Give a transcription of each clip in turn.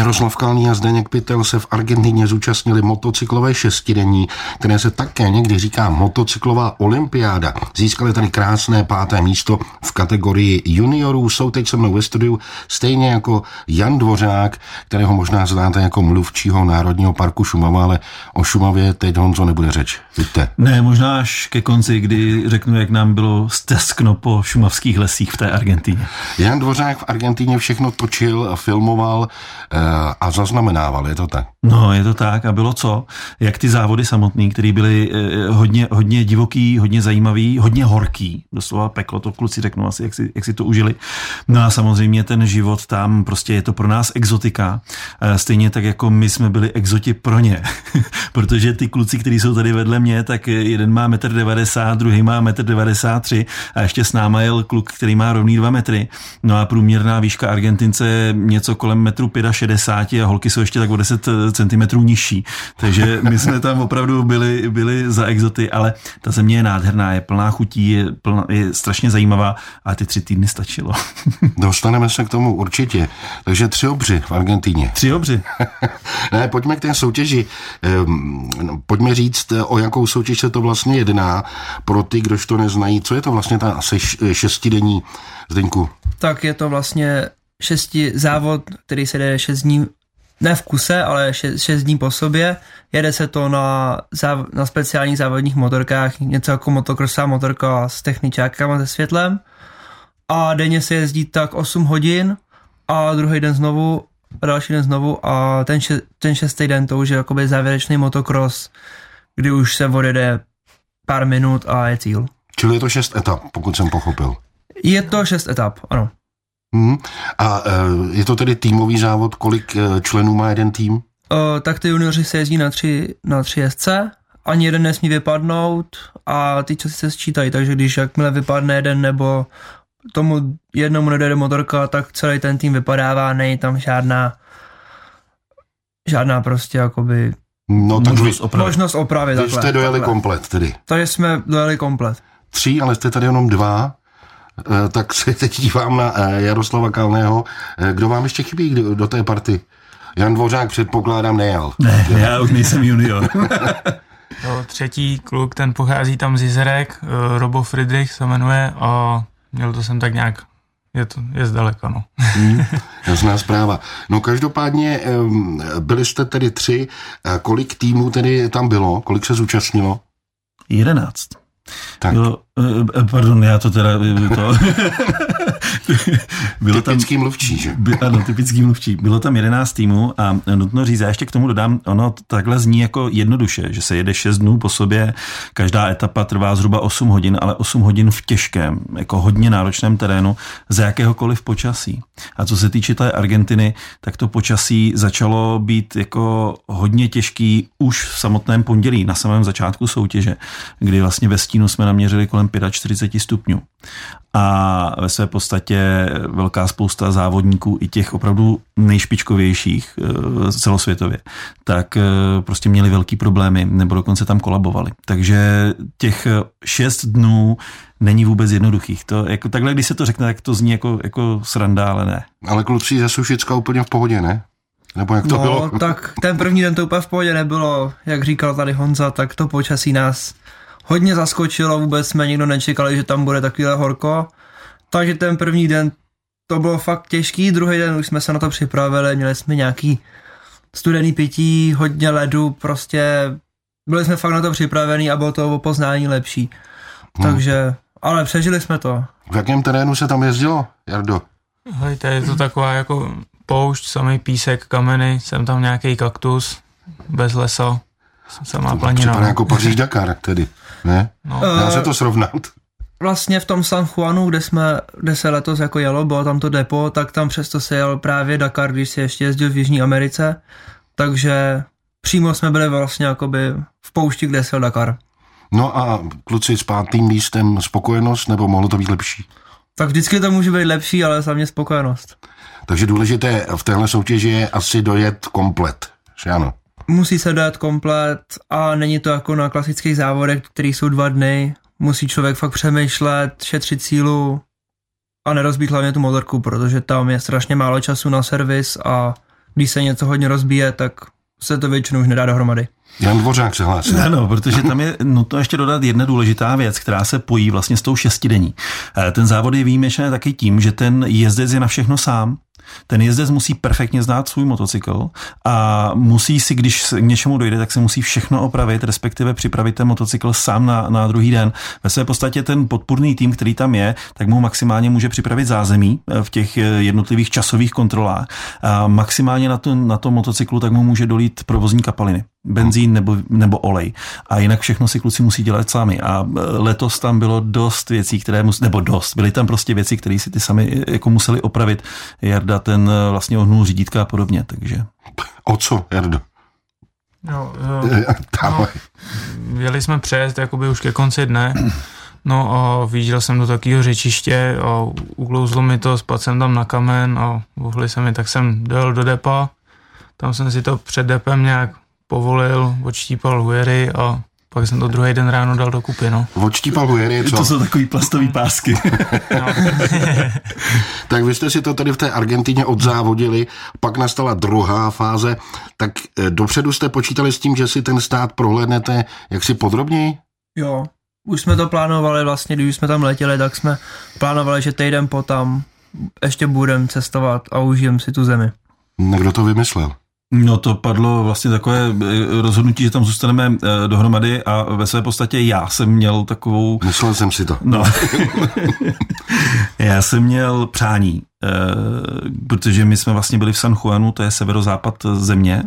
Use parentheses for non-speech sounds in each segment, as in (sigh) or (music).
Jaroslav Kalný a Zdeněk Pytel se v Argentině zúčastnili motocyklové šestidenní, které se také někdy říká motocyklová olympiáda. Získali tady krásné páté místo v kategorii juniorů. Jsou teď se mnou ve studiu stejně jako Jan Dvořák, kterého možná znáte jako mluvčího Národního parku Šumava, ale o Šumavě teď Honzo nebude řeč. Víte? Ne, možná až ke konci, kdy řeknu, jak nám bylo steskno po šumavských lesích v té Argentině. Jan Dvořák v Argentíně všechno točil a filmoval a zaznamenával, je to tak? No, je to tak a bylo co? Jak ty závody samotný, které byly eh, hodně, hodně divoký, hodně zajímavý, hodně horký, doslova peklo, to kluci řeknu asi, jak si, jak si to užili. No a samozřejmě ten život tam, prostě je to pro nás exotika, eh, stejně tak jako my jsme byli exoti pro ně, (laughs) protože ty kluci, kteří jsou tady vedle mě, tak jeden má 1,90 m, druhý má 1,93 m a ještě s náma jel kluk, který má rovný 2 metry. No a průměrná výška Argentince něco kolem metru 65 a holky jsou ještě tak o 10 cm nižší. Takže my jsme tam opravdu byli, byli za exoty, ale ta země je nádherná, je plná chutí, je, plná, je strašně zajímavá a ty tři týdny stačilo. (laughs) Dostaneme se k tomu určitě. Takže tři obři v Argentíně. Tři obři. (laughs) ne, pojďme k té soutěži. Ehm, no, pojďme říct, o jakou soutěž se to vlastně jedná pro ty, kdož to neznají. Co je to vlastně ta asi šestidenní Zdeňku? Tak je to vlastně šesti závod, který se jde šest dní, ne v kuse, ale šest, šest dní po sobě. Jede se to na, záv, na speciálních závodních motorkách, něco jako motokrosová motorka s techničákama se světlem. A denně se jezdí tak 8 hodin a druhý den znovu a další den znovu a ten, še, ten šestý den to už je jakoby závěrečný motocross, kdy už se odjede pár minut a je cíl. Čili je to šest etap, pokud jsem pochopil. Je to šest etap, ano. Hmm. A e, je to tedy týmový závod, kolik e, členů má jeden tým? Uh, tak ty junioři se jezdí na tři, na tři jezdce, ani jeden nesmí vypadnout a ty časy se sčítají, takže když jakmile vypadne jeden nebo tomu jednomu nedojde motorka, tak celý ten tým vypadává, není tam žádná žádná prostě jakoby no, tak možnost, opravy. možnost opravy. Takže jste dojeli takhle. komplet tedy. Takže jsme dojeli komplet. Tři, ale jste tady jenom dva. Eh, tak se (laughs) teď dívám na eh, Jaroslava Kalného. Eh, kdo vám ještě chybí do té party? Jan Dvořák předpokládám nejel. Ne, já už nejsem junior. (laughs) jo, třetí kluk, ten pochází tam z Jizerek, Robo Friedrich se jmenuje a měl to jsem tak nějak je to je zdaleka, no. Hmm, (laughs) jasná zpráva. No každopádně byli jste tedy tři. Kolik týmů tedy tam bylo? Kolik se zúčastnilo? Jedenáct. Tak. Bylo, eh, pardon, já to teda... To, (laughs) (laughs) bylo typický tam, mluvčí, že? By, ano, typický mluvčí. Bylo tam 11 týmů a nutno říct, já ještě k tomu dodám, ono takhle zní jako jednoduše, že se jede 6 dnů po sobě, každá etapa trvá zhruba 8 hodin, ale 8 hodin v těžkém, jako hodně náročném terénu, za jakéhokoliv počasí. A co se týče té Argentiny, tak to počasí začalo být jako hodně těžký už v samotném pondělí, na samém začátku soutěže, kdy vlastně ve stínu jsme naměřili kolem 45 stupňů a ve své podstatě velká spousta závodníků, i těch opravdu nejšpičkovějších eh, celosvětově, tak eh, prostě měli velký problémy nebo dokonce tam kolabovali. Takže těch šest dnů není vůbec jednoduchých. To, jako, takhle, když se to řekne, tak to zní jako, jako sranda, ale ne. Ale kluci ze Sušicka úplně v pohodě, ne? Nebo jak to no, bylo? tak ten první den to úplně v pohodě nebylo. Jak říkal tady Honza, tak to počasí nás hodně zaskočilo, vůbec jsme nikdo nečekali, že tam bude takovýhle horko. Takže ten první den to bylo fakt těžký, druhý den už jsme se na to připravili, měli jsme nějaký studený pití, hodně ledu, prostě byli jsme fakt na to připravení a bylo to o poznání lepší. Hmm. Takže, ale přežili jsme to. V jakém terénu se tam jezdilo, Jardo? Hejte, je to taková jako poušť, samý písek, kameny, jsem tam nějaký kaktus, bez lesa, samá planina. Připadá no. jako Paříž Dakar tedy. Ne? No. Dá se to srovnat? Vlastně v tom San Juanu, kde, jsme, kde se letos jako jelo, bylo tam to depo, tak tam přesto se jel právě Dakar, když se ještě jezdil v Jižní Americe, takže přímo jsme byli vlastně jakoby v poušti, kde se jel Dakar. No a kluci s pátým místem spokojenost, nebo mohlo to být lepší? Tak vždycky to může být lepší, ale za mě spokojenost. Takže důležité v téhle soutěži je asi dojet komplet, že ano? Musí se dát komplet a není to jako na klasických závodech, který jsou dva dny. Musí člověk fakt přemýšlet, šetřit sílu a nerozbít hlavně tu motorku, protože tam je strašně málo času na servis a když se něco hodně rozbíje, tak se to většinou už nedá dohromady. Jan Dvořák se hlásí. Ano, protože tam je nutno ještě dodat jedna důležitá věc, která se pojí vlastně s tou šestidení. Eh, ten závod je výjimečný taky tím, že ten jezdec je na všechno sám. Ten jezdec musí perfektně znát svůj motocykl a musí si, když k něčemu dojde, tak se musí všechno opravit, respektive připravit ten motocykl sám na, na druhý den. Ve své podstatě ten podpůrný tým, který tam je, tak mu maximálně může připravit zázemí eh, v těch eh, jednotlivých časových kontrolách. A maximálně na tom na to motocyklu tak mu může dolít provozní kapaliny benzín nebo, nebo olej. A jinak všechno si kluci musí dělat sami. A e, letos tam bylo dost věcí, které mus, nebo dost, byly tam prostě věci, které si ty sami jako museli opravit. Jarda ten e, vlastně ohnul řídítka a podobně, takže. O co, Jardo? (laughs) Jo, no, jeli jsme přejezd jakoby už ke konci dne, no a vyjížděl jsem do takového řečiště a uklouzlo mi to, spadl jsem tam na kamen a uhli se mi, tak jsem dojel do depa, tam jsem si to před depem nějak povolil, odštípal hujery a pak jsem to druhý den ráno dal do kupy, no. Odštípal hujery, co? To jsou takový plastový pásky. no. (laughs) tak vy jste si to tady v té Argentině odzávodili, pak nastala druhá fáze, tak eh, dopředu jste počítali s tím, že si ten stát prohlédnete jaksi podrobněji? Jo, už jsme to plánovali vlastně, když jsme tam letěli, tak jsme plánovali, že týden potom ještě budeme cestovat a užijem si tu zemi. Kdo to vymyslel? No to padlo vlastně takové eh, rozhodnutí, že tam zůstaneme eh, dohromady a ve své podstatě já jsem měl takovou... Myslel jsem si to. No. (laughs) já jsem měl přání, eh, protože my jsme vlastně byli v San Juanu, to je severozápad země,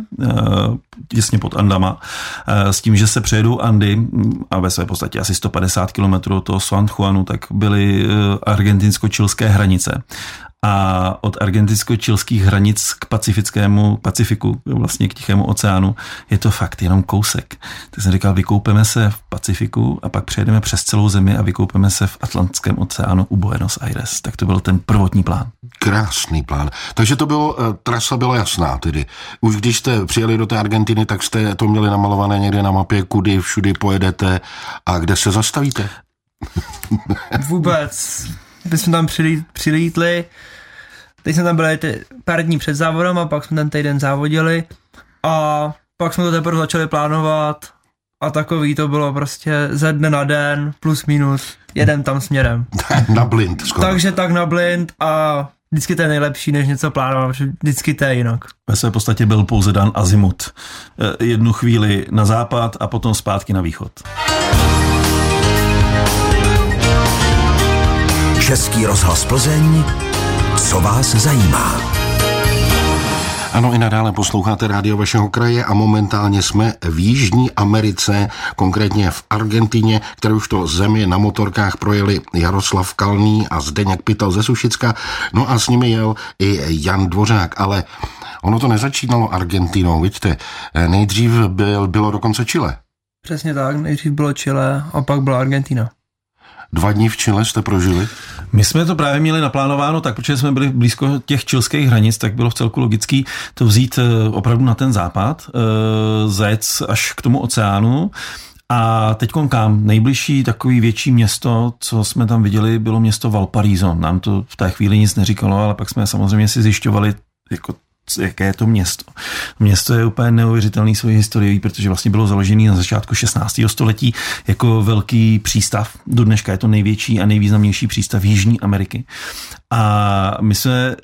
těsně pod Andama, s tím, že se přejedou Andy a ve své podstatě asi 150 km od toho San Juanu, tak byly argentinsko-čilské hranice a od argentinsko-čilských hranic k pacifickému Pacifiku, vlastně k Tichému oceánu, je to fakt jenom kousek. Tak jsem říkal, vykoupeme se v Pacifiku a pak přejedeme přes celou zemi a vykoupeme se v Atlantském oceánu u Buenos Aires. Tak to byl ten prvotní plán. Krásný plán. Takže to bylo, eh, trasa byla jasná tedy. Už když jste přijeli do té Argentiny, tak jste to měli namalované někde na mapě, kudy všudy pojedete a kde se zastavíte? Vůbec. My jsme tam přilítli, Teď jsme tam byli ty pár dní před závodem a pak jsme ten týden závodili a pak jsme to teprve začali plánovat a takový to bylo prostě ze dne na den, plus minus, jeden tam směrem. (laughs) na blind skoro. Takže tak na blind a vždycky to je nejlepší, než něco plánovat, vždycky to je jinak. Ve své podstatě byl pouze dan azimut. Eh, jednu chvíli na západ a potom zpátky na východ. Český rozhlas Plzeň co vás zajímá. Ano, i nadále posloucháte rádio vašeho kraje a momentálně jsme v Jižní Americe, konkrétně v Argentině, kterou už to zemi na motorkách projeli Jaroslav Kalný a Zdeněk Pytel ze Sušicka, no a s nimi jel i Jan Dvořák, ale ono to nezačínalo Argentinou, vidíte, nejdřív byl, bylo dokonce Chile. Přesně tak, nejdřív bylo Chile a pak byla Argentina. Dva dní v Chile jste prožili? My jsme to právě měli naplánováno tak, protože jsme byli blízko těch čilských hranic, tak bylo v celku logický to vzít eh, opravdu na ten západ, eh, zajet až k tomu oceánu, a teď kam? Nejbližší takový větší město, co jsme tam viděli, bylo město Valparaiso. Nám to v té chvíli nic neříkalo, ale pak jsme samozřejmě si zjišťovali, jako jaké je to město. Město je úplně neuvěřitelný svojí historií, protože vlastně bylo založené na začátku 16. století jako velký přístav. Do dneška je to největší a nejvýznamnější přístav Jižní Ameriky. A my jsme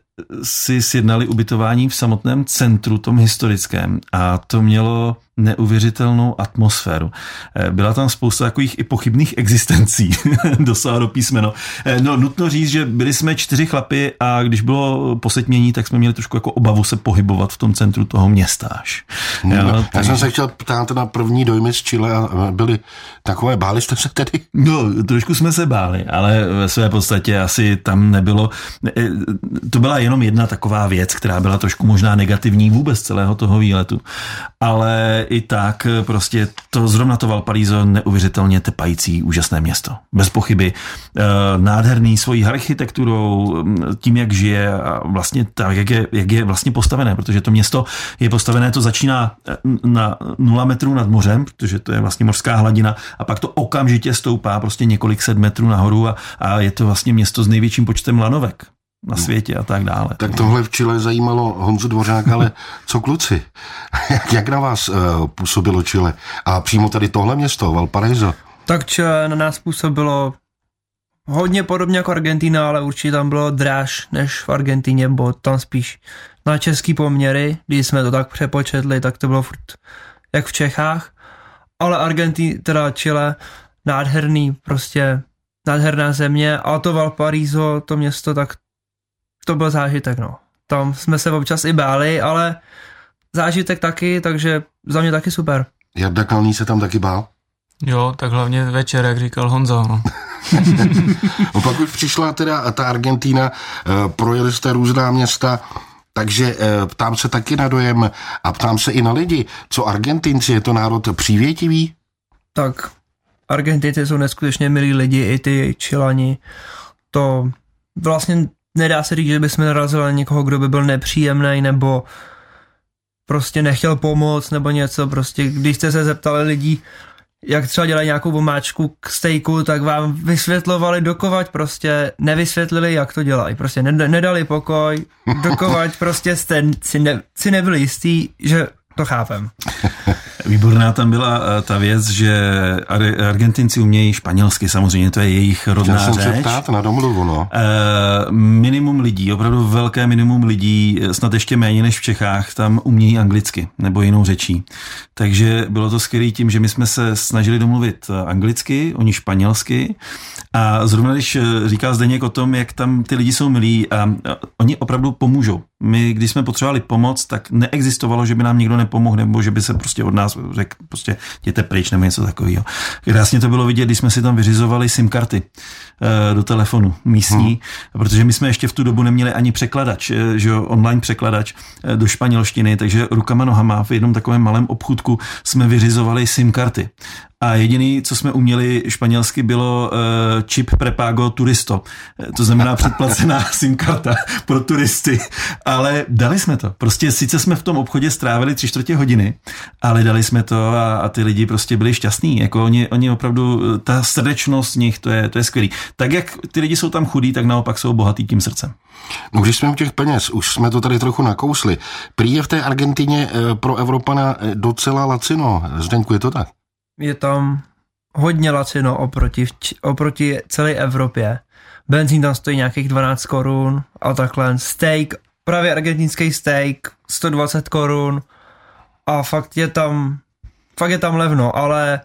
si sjednali ubytování v samotném centru, tom historickém a to mělo neuvěřitelnou atmosféru. Eh, byla tam spousta takových i pochybných existencí, (laughs) dosáhlo do písmeno. Eh, no, nutno říct, že byli jsme čtyři chlapy a když bylo posetmění, tak jsme měli trošku jako obavu se pohybovat v tom centru toho města až. No, jo, já tak... jsem se chtěl ptát na první dojmy z Chile a byly takové, báli jste se tedy? No, trošku jsme se báli, ale ve své podstatě asi tam nebylo, eh, to byla jenom jedna taková věc, která byla trošku možná negativní vůbec celého toho výletu. Ale i tak prostě to zrovna to Valparaiso neuvěřitelně tepající úžasné město. Bez pochyby. Eh, nádherný svojí architekturou, tím, jak žije a vlastně tak, jak je, jak je vlastně postavené, protože to město je postavené, to začíná eh, na 0 metrů nad mořem, protože to je vlastně mořská hladina a pak to okamžitě stoupá prostě několik set metrů nahoru a, a je to vlastně město s největším počtem lanovek na světě a tak dále. Tak tohle v Chile zajímalo Honzu Dvořák, ale (laughs) co kluci? Jak na vás uh, působilo Chile? A přímo tady tohle město, Valparaiso? Tak Chile na nás působilo hodně podobně jako Argentina, ale určitě tam bylo dráž než v Argentině, bo tam spíš na český poměry, když jsme to tak přepočetli, tak to bylo furt jak v Čechách, ale Argentina, teda Chile, nádherný, prostě nádherná země a to Valparaiso, to město, tak to byl zážitek, no. Tam jsme se občas i báli, ale zážitek taky, takže za mě taky super. Jarda Kalný se tam taky bál? Jo, tak hlavně večer, jak říkal Honza. No. (laughs) no pak už přišla teda ta Argentína, eh, projeli jste různá města, takže eh, ptám se taky na dojem a ptám se i na lidi. Co Argentinci, je to národ přívětivý? Tak, Argentinci jsou neskutečně milí lidi, i ty čilani. To vlastně nedá se říct, že bychom narazili na někoho, kdo by byl nepříjemný nebo prostě nechtěl pomoct nebo něco, prostě když jste se zeptali lidí, jak třeba dělají nějakou omáčku k stejku, tak vám vysvětlovali dokovať, prostě nevysvětlili, jak to dělají. Prostě nedali pokoj, dokovať (laughs) prostě jste si, ne, si nebyli jistý, že to chápem. (laughs) Výborná tam byla eh, ta věc, že Argentinci umějí španělsky, samozřejmě to je jejich rodná Chtěl řeč. jsem ptát na domluvu, no. E, minimum lidí, opravdu velké minimum lidí, snad ještě méně než v Čechách, tam umějí anglicky nebo jinou řečí. Takže bylo to skvělé tím, že my jsme se snažili domluvit anglicky, oni španělsky a zrovna když eh, říká Zdeněk o tom, jak tam ty lidi jsou milí a oni opravdu pomůžou. My, když jsme potřebovali pomoc, tak neexistovalo, že by nám někdo nepomohl nebo že by se prostě od nás řekl, prostě jděte pryč nebo něco takového. Krásně to bylo vidět, když jsme si tam vyřizovali SIM karty eh, do telefonu místní, hmm. protože my jsme ještě v tu dobu neměli ani překladač, eh, že jo, online překladač do španělštiny, takže rukama nohama v jednom takovém malém obchudku jsme vyřizovali SIM karty. A jediný, co jsme uměli španělsky, bylo uh, chip prepago turisto. Eh, to znamená předplacená (laughs) SIM karta pro turisty. Ale dali jsme to. Prostě sice jsme v tom obchodě strávili tři čtvrtě hodiny, ale dali jsme to a, a ty lidi prostě byli šťastní. Jako oni, oni opravdu, eh, ta srdečnost z nich, to je, to je skvělý. Tak jak ty lidi jsou tam chudí, tak naopak jsou bohatý tím srdcem. No když jsme u těch peněz, už jsme to tady trochu nakousli. Prý je v té Argentině pro Evropana docela lacino. Zdeňku, je to tak? Je tam hodně lacino oproti, oproti celé Evropě. Benzín tam stojí nějakých 12 korun a takhle. Steak, právě argentinský steak, 120 korun a fakt je tam, fakt je tam levno, ale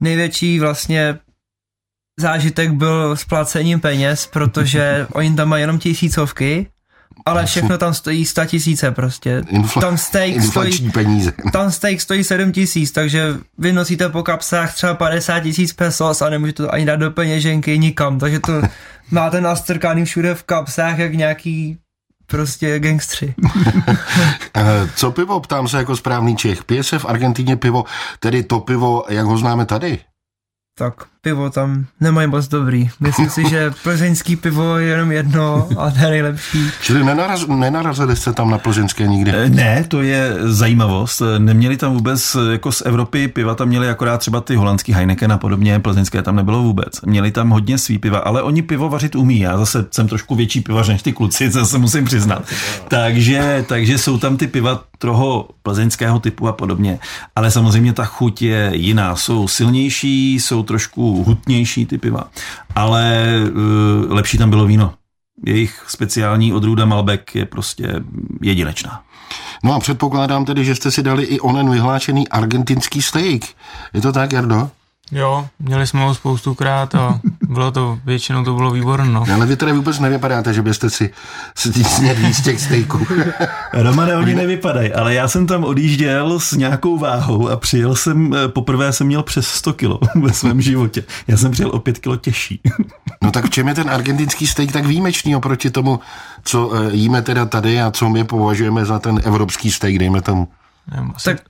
největší vlastně zážitek byl s placením peněz, protože (laughs) oni tam mají jenom tisícovky ale všechno tam stojí 100 tisíce prostě. Infla- tam steak stojí, peníze. Tam steak stojí 7 tisíc, takže vy nosíte po kapsách třeba 50 tisíc pesos a nemůžete to ani dát do peněženky nikam, takže to (laughs) máte nastrkaný všude v kapsách jak nějaký prostě gangstři. (laughs) Eh, co pivo, ptám se jako správný Čech. Pije se v Argentině pivo, tedy to pivo, jak ho známe tady? tak pivo tam nemají moc dobrý. Myslím si, že plzeňský pivo je jenom jedno a to je nejlepší. Čili nenaraz, nenarazili jste tam na plzeňské nikdy? Eh, ne, to je zajímavost. Neměli tam vůbec jako z Evropy piva, tam měli akorát třeba ty holandský Heineken a podobně, plzeňské tam nebylo vůbec. Měli tam hodně svý piva, ale oni pivo vařit umí. Já zase jsem trošku větší pivař než ty kluci, co se musím přiznat. Takže, takže jsou tam ty piva toho plzeňského typu a podobně. Ale samozřejmě ta chuť je jiná. Jsou silnější, jsou trošku hutnější ty piva, ale uh, lepší tam bylo víno. Jejich speciální odrůda Malbec je prostě jedinečná. No a předpokládám tedy, že jste si dali i onen vyhlášený argentinský steak. Je to tak, Jardo? Jo, měli jsme ho spoustukrát a bylo to, většinou to bylo výborné. No. Ale vy tady vůbec nevypadáte, že byste si snědli z těch stejků. Romane, oni nevypadají, ale já jsem tam odjížděl s nějakou váhou a přijel jsem, eh, poprvé jsem měl přes 100 kilo (laughs) ve svém životě. Já jsem přijel o 5 kilo těžší. (laughs) No tak v čem je ten argentinský steak tak výjimečný oproti tomu, co eh, jíme teda tady a co my považujeme za ten evropský steak, dejme tomu? Nevím, asi, tak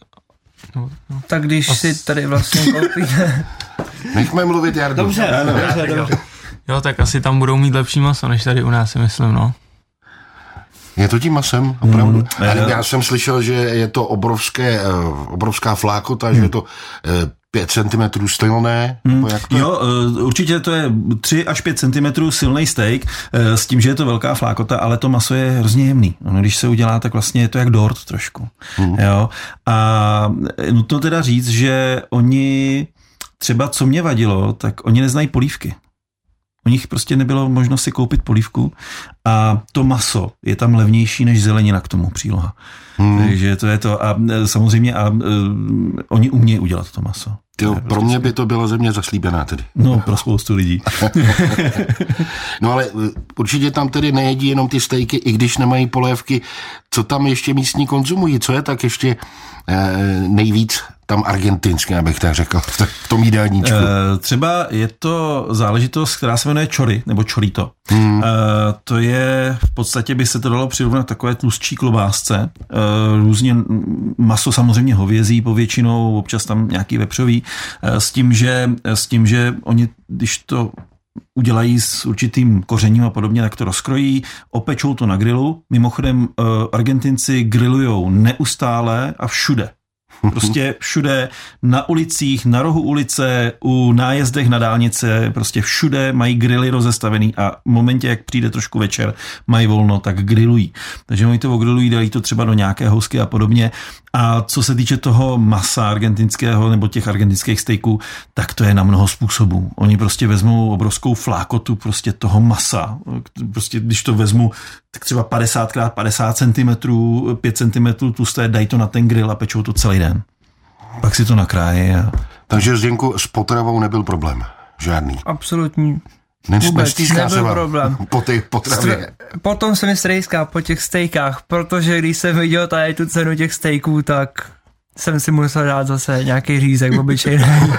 No, no. Tak když As... si tady vlastně (laughs) koupíte... Nechme mluvit, Jardu. Dobře, ano, dobře, dobře. Jo, tak asi tam budou mít lepší maso, než tady u nás, si myslím, no. Je to tím masem, opravdu. Mm, já, já jsem slyšel, že je to obrovské, eh, obrovská flákota, mm. že je to 5 cm silné? Hmm. Jak to jo, eh, určitě to je 3 až 5 cm silný steak eh, s tím, že je to velká flákota, ale to maso je hrozně jemný. No, když se udělá, tak vlastně je to jak dort trošku. Hmm. Jo? A nutno teda říct, že oni třeba co mě vadilo, tak oni neznají polívky. U nich prostě nebylo možnost si koupit polívku a to maso je tam levnější než zelenina k tomu příloha. Hmm. Takže to je to a e, samozřejmě a, uh, oni umějí udělat to maso. Jo, pro prostě mě by to byla země zaslíbená tedy. No, pro spoustu lidí. (laughs) no ale e, určitě tam tedy nejedí jenom ty stejky, i když nemají polévky. Co tam ještě místní konzumují? Co je tak ještě nejvíc tam argentinské, abych tak řekl, v tom jídelníčku? E, třeba je to záležitost, která se jmenuje čory, nebo čorito. Hmm. E, to je, v podstatě by se to dalo přirovnat takové tlustší klobásce. E, různě maso samozřejmě hovězí povětšinou, občas tam nějaký vepřový, e, s tím, že, s tím, že oni, když to udělají s určitým kořením a podobně, tak to rozkrojí, opečou to na grilu. Mimochodem, Argentinci grillujou neustále a všude. Prostě všude, na ulicích, na rohu ulice, u nájezdech na dálnice, prostě všude mají grily rozestavený a v momentě, jak přijde trošku večer, mají volno, tak grillují. Takže oni to ogrillují, dají to třeba do nějaké housky a podobně. A co se týče toho masa argentinského nebo těch argentinských steaků, tak to je na mnoho způsobů. Oni prostě vezmou obrovskou flákotu prostě toho masa. Prostě když to vezmu tak třeba 50 x 50 cm, 5 cm tlusté, dají to na ten grill a pečou to celý den. Pak si to nakrájí. A... Takže Zdenku s potravou nebyl problém. Žádný. Absolutní. Vůbec nebyl problém. Po ty potravě. Potom se mi strejská po těch stejkách, protože když jsem viděl tady tu cenu těch stejků, tak jsem si musel dát zase nějaký řízek obyčejný. (laughs)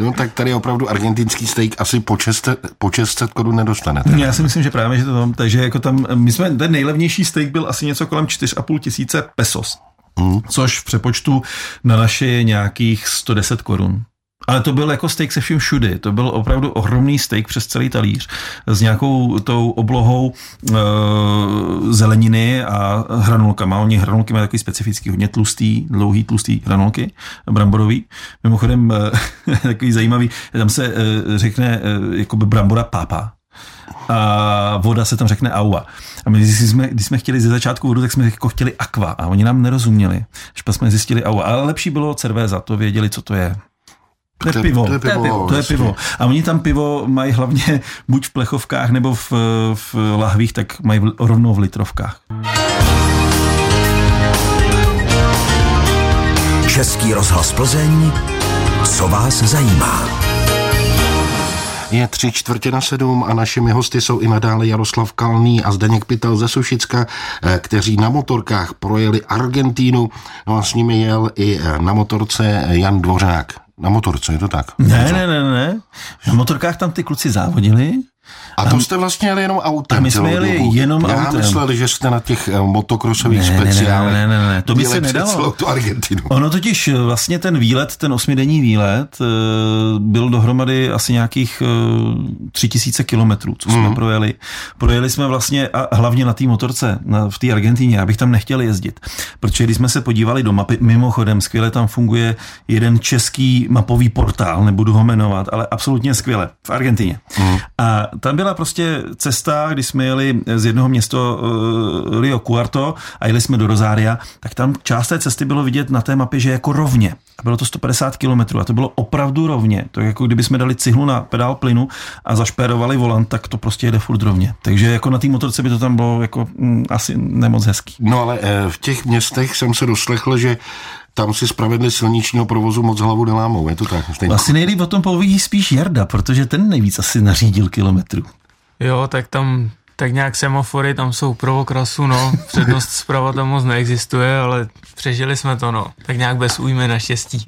No tak tady opravdu argentinský steak asi po 600, po 600 korun nedostanete. Já si myslím, že právě, že to tam, takže jako tam, my jsme, ten nejlevnější steak byl asi něco kolem 4,5 tisíce pesos. Hmm. Což v přepočtu na naše je nějakých 110 korun. Ale to byl jako steak se vším všudy. To byl opravdu ohromný steak přes celý talíř s nějakou tou oblohou e, zeleniny a hranulkama. Oni hranulky mají takový specifický, hodně tlustý, dlouhý tlustý hranulky, bramborový. Mimochodem e, (laughs) takový zajímavý, tam se e, řekne e, jako by brambora papa, a voda se tam řekne aua. A my, když jsme, když jsme chtěli ze začátku vodu, tak jsme jako chtěli aqua a oni nám nerozuměli. Až jsme zjistili aua. Ale lepší bylo cervéza, to věděli, co to je. To je pivo. To je pivo. To je pivo. A oni tam pivo mají hlavně buď v plechovkách nebo v, v lahvích, tak mají rovnou v litrovkách. Český rozhlas Plzeň, co vás zajímá. Je tři čtvrtě na sedm a našimi hosty jsou i nadále Jaroslav Kalný a Zdeněk Pytel ze Sušicka, eh, kteří na motorkách projeli Argentínu. No a s nimi jel i eh, na motorce Jan Dvořák. Na motorce, je to tak? Ne, ne, ne, ne. Na motorkách tam ty kluci závodili a to jste vlastně jeli jenom autem? A my jsme jeli dobu. jenom Já autem. mysleli, že jste na těch eh, motokrosových ne, speciálech. Ne, ne, ne, ne, to by se nedalo. celou tu Argentinu. Ono totiž eh, vlastně ten výlet, ten osmidenní výlet, eh, byl dohromady asi nějakých tři tisíce kilometrů, co jsme mm. projeli. Projeli jsme vlastně a hlavně na té motorce na, v té Argentíně. Já bych tam nechtěl jezdit, protože když jsme se podívali do mapy, mimochodem skvěle tam funguje jeden český mapový portál, nebudu ho jmenovat, ale absolutně skvěle v Argentině. Mm. A tam byla prostě cesta, když jsme jeli z jednoho města uh, Rio Cuarto a jeli jsme do Rosária, tak tam část té cesty bylo vidět na té mapě, že jako rovně. A bylo to 150 km a to bylo opravdu rovně. To jako kdyby jsme dali cihlu na pedál plynu a zašpérovali volant, tak to prostě jede furt rovně. Takže jako na té motorce by to tam bylo jako mm, asi nemoc hezký. No ale eh, v těch městech jsem se doslechl, že tam si spravedli silničního provozu moc hlavu nelámou, je to tak? Stejně. Asi nejlíp o tom poví spíš Jarda, protože ten nejvíc asi nařídil kilometrů. Jo, tak tam tak nějak semafory, tam jsou pro okrasu, no, přednost zprava tam moc neexistuje, ale přežili jsme to, no, tak nějak bez újmy naštěstí.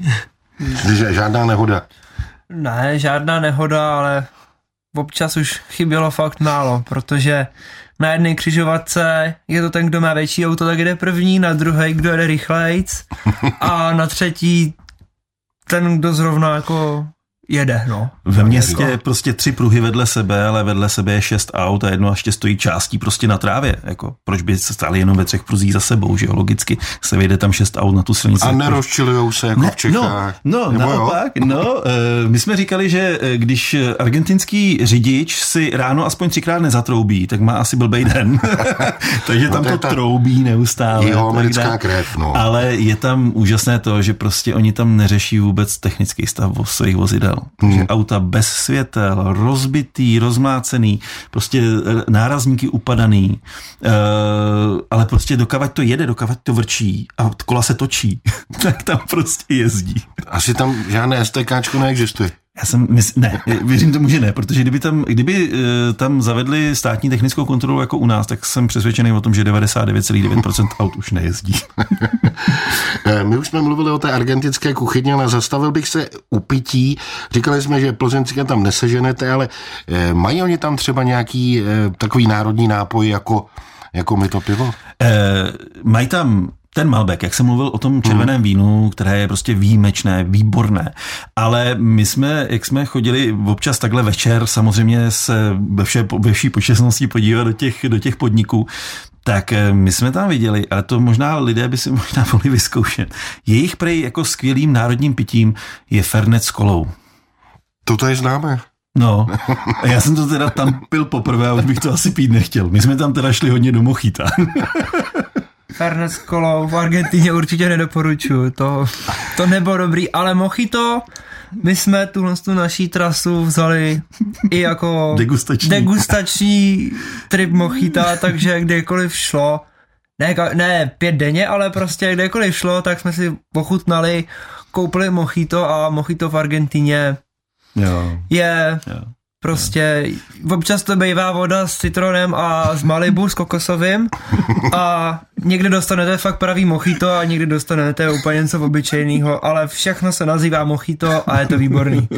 Žádná nehoda. Ne, žádná nehoda, ale občas už chybělo fakt málo, protože na jedné křižovatce je to ten, kdo má větší auto, tak jede první, na druhé, kdo jede rychlejc. A na třetí ten, kdo zrovna jako jede, no. Ve městě je prostě tři pruhy vedle sebe, ale vedle sebe je šest aut a jedno ještě stojí částí prostě na trávě. Jako, proč by se stáli jenom ve třech pruzích za sebou, že jo? Logicky se vyjde tam šest aut na tu silnici. A nerozčilujou se jako ne, v Čechách. No, no naopak, jo? no, eh, my jsme říkali, že eh, když argentinský řidič si ráno aspoň třikrát nezatroubí, tak má asi blbej den. (laughs) Takže no, tam to, to ta... troubí neustále. Jo, americká krev, no. Ale je tam úžasné to, že prostě oni tam neřeší vůbec technický stav svých vozidel. Hmm. Že auta bez světel, rozbitý, rozmácený, prostě eh, nárazníky upadaný, uh, ale prostě dokavať to jede, dokavať to vrčí a kola se točí, (laughs) tak tam prostě jezdí. Asi tam žádné STKčko neexistuje. Já jsem, mysl, ne, věřím tomu, že ne, protože kdyby tam, kdyby uh, tam zavedli státní technickou kontrolu jako u nás, tak jsem přesvědčený o tom, že 99,9% aut už nejezdí. (laughs) Eh, my už jsme mluvili o té argentinské kuchyni, ale zastavil bych se u pití. Říkali jsme, že plzeňské tam neseženete, ale uh, mají oni tam třeba nějaký takový národní nápoj jako jako my to pivo? E, mají tam ten Malbec, jak jsem mluvil o tom červeném hmm. vínu, které je prostě výjimečné, výborné, ale my jsme, jak jsme chodili občas takhle večer, samozřejmě se ve, vše, ve vší počasnosti podívat do těch, do těch podniků, tak eh, my jsme tam viděli, ale to možná lidé by si (laughs) možná mohli vyzkoušet. Jejich prej jako skvělým národním pitím je Fernet s kolou. To tady známe. No, a já jsem to teda tam pil poprvé a už bych to asi pít nechtěl. My jsme tam teda šli hodně do Mochita. (laughs) Fernet s kolou v Argentině určitě nedoporučuju, to, to nebylo dobrý, ale Mochito, my jsme tuhle tu naší trasu vzali i jako degustační, degustační trip Mochita, takže kdekoliv šlo, ne, ne pět denně, ale prostě kdekoliv šlo, tak jsme si ochutnali, koupili Mochito a Mochito v Argentině jo. je jo. Prostě občas to bývá voda s citronem a z Malibu s kokosovým a někdy dostanete fakt pravý mochito a někdy dostanete úplně něco obyčejného, ale všechno se nazývá mochito a je to výborný.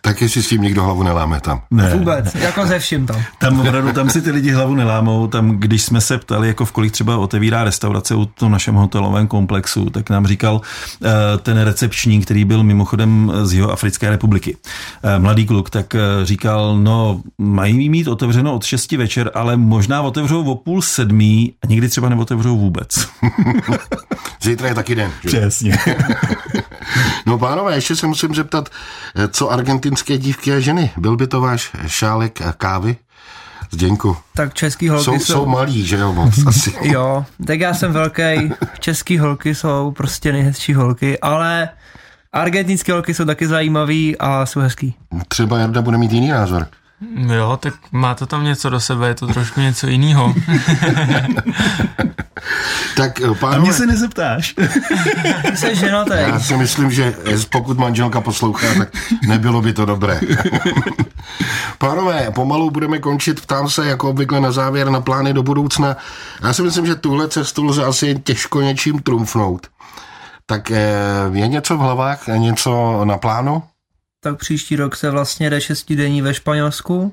Tak jestli s tím někdo hlavu neláme tam. Ne, Vůbec, jako ze vším tam. Tam opravdu, tam si ty lidi hlavu nelámou, tam když jsme se ptali, jako v kolik třeba otevírá restaurace u tom našem hotelovém komplexu, tak nám říkal uh, ten recepční, který byl mimochodem z jeho Africké republiky. Uh, mladý kluk, tak uh, říkal, říkal, no mají mít otevřeno od 6 večer, ale možná otevřou o půl sedmí a někdy třeba neotevřou vůbec. (laughs) Zítra je taky den. Že? Přesně. (laughs) no pánové, ještě se musím zeptat, co argentinské dívky a ženy? Byl by to váš šálek kávy? Zděňku. Tak český holky jsou... Jsou, jsou malí, že jo, moc (laughs) asi. jo, tak já jsem velký. Český holky jsou prostě nejhezčí holky, ale Argentinské holky jsou taky zajímavý a jsou hezký. Třeba Jarda bude mít jiný názor. Jo, tak má to tam něco do sebe, je to trošku něco jiného. (laughs) tak pánové... A mě se nezeptáš. (laughs) Ty jsi ženatý. Já si myslím, že pokud manželka poslouchá, tak nebylo by to dobré. (laughs) pánové, pomalu budeme končit. Ptám se jako obvykle na závěr na plány do budoucna. Já si myslím, že tuhle cestu lze asi těžko něčím trumfnout. Tak eh, je něco v hlavách, něco na plánu? Tak příští rok se vlastně jde šestidenní ve Španělsku,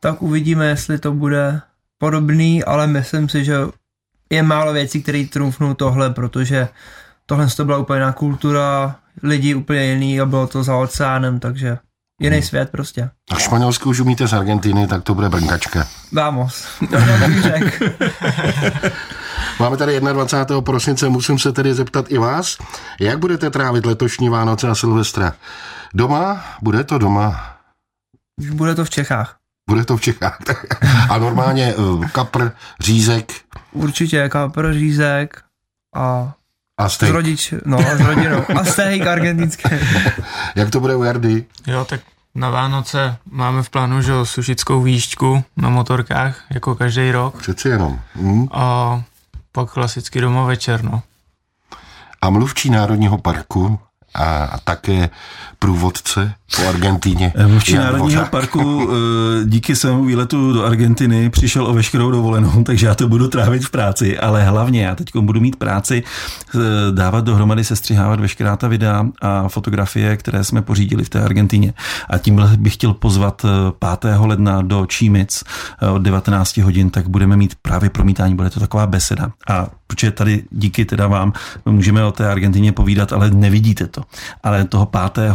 tak uvidíme, jestli to bude podobný, ale myslím si, že je málo věcí, které trumfnou tohle, protože tohle to byla úplně jiná kultura, lidi úplně jiný a bylo to za oceánem, takže jiný hmm. svět prostě. A Španělsku už umíte z Argentiny, tak to bude brnkačka. Vamos, (laughs) to (laughs) Máme tady 21. prosince, musím se tedy zeptat i vás, jak budete trávit letošní Vánoce a Silvestra? Doma? Bude to doma? Bude to v Čechách. Bude to v Čechách. (laughs) A normálně eh, kapr, řízek? Určitě kapr, řízek a a steak. S rodič, no, s rodinou. A steak argentinský. (laughs) Jak to bude u Jardy? Jo, tak na Vánoce máme v plánu, že sušickou výšku na motorkách, jako každý rok. Přeci jenom. Mm. A pak klasicky doma večer, no. A mluvčí Národního parku a také průvodce po Argentíně. Mluvčí Národního parku (laughs) díky svému výletu do Argentiny přišel o veškerou dovolenou, (laughs) takže já to budu trávit v práci, ale hlavně já teď budu mít práci dávat dohromady, sestřihávat veškerá ta videa a fotografie, které jsme pořídili v té Argentíně. A tím bych chtěl pozvat 5. ledna do Čímic od 19 hodin, tak budeme mít právě promítání, bude to taková beseda. A protože tady díky teda vám můžeme o té Argentině povídat, ale nevidíte to. Ale toho 5.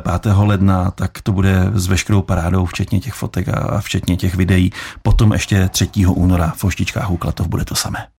5. ledna, tak to bude s veškerou parádou, včetně těch fotek a včetně těch videí. Potom ještě 3. února v Oštičkách u Klatov bude to samé.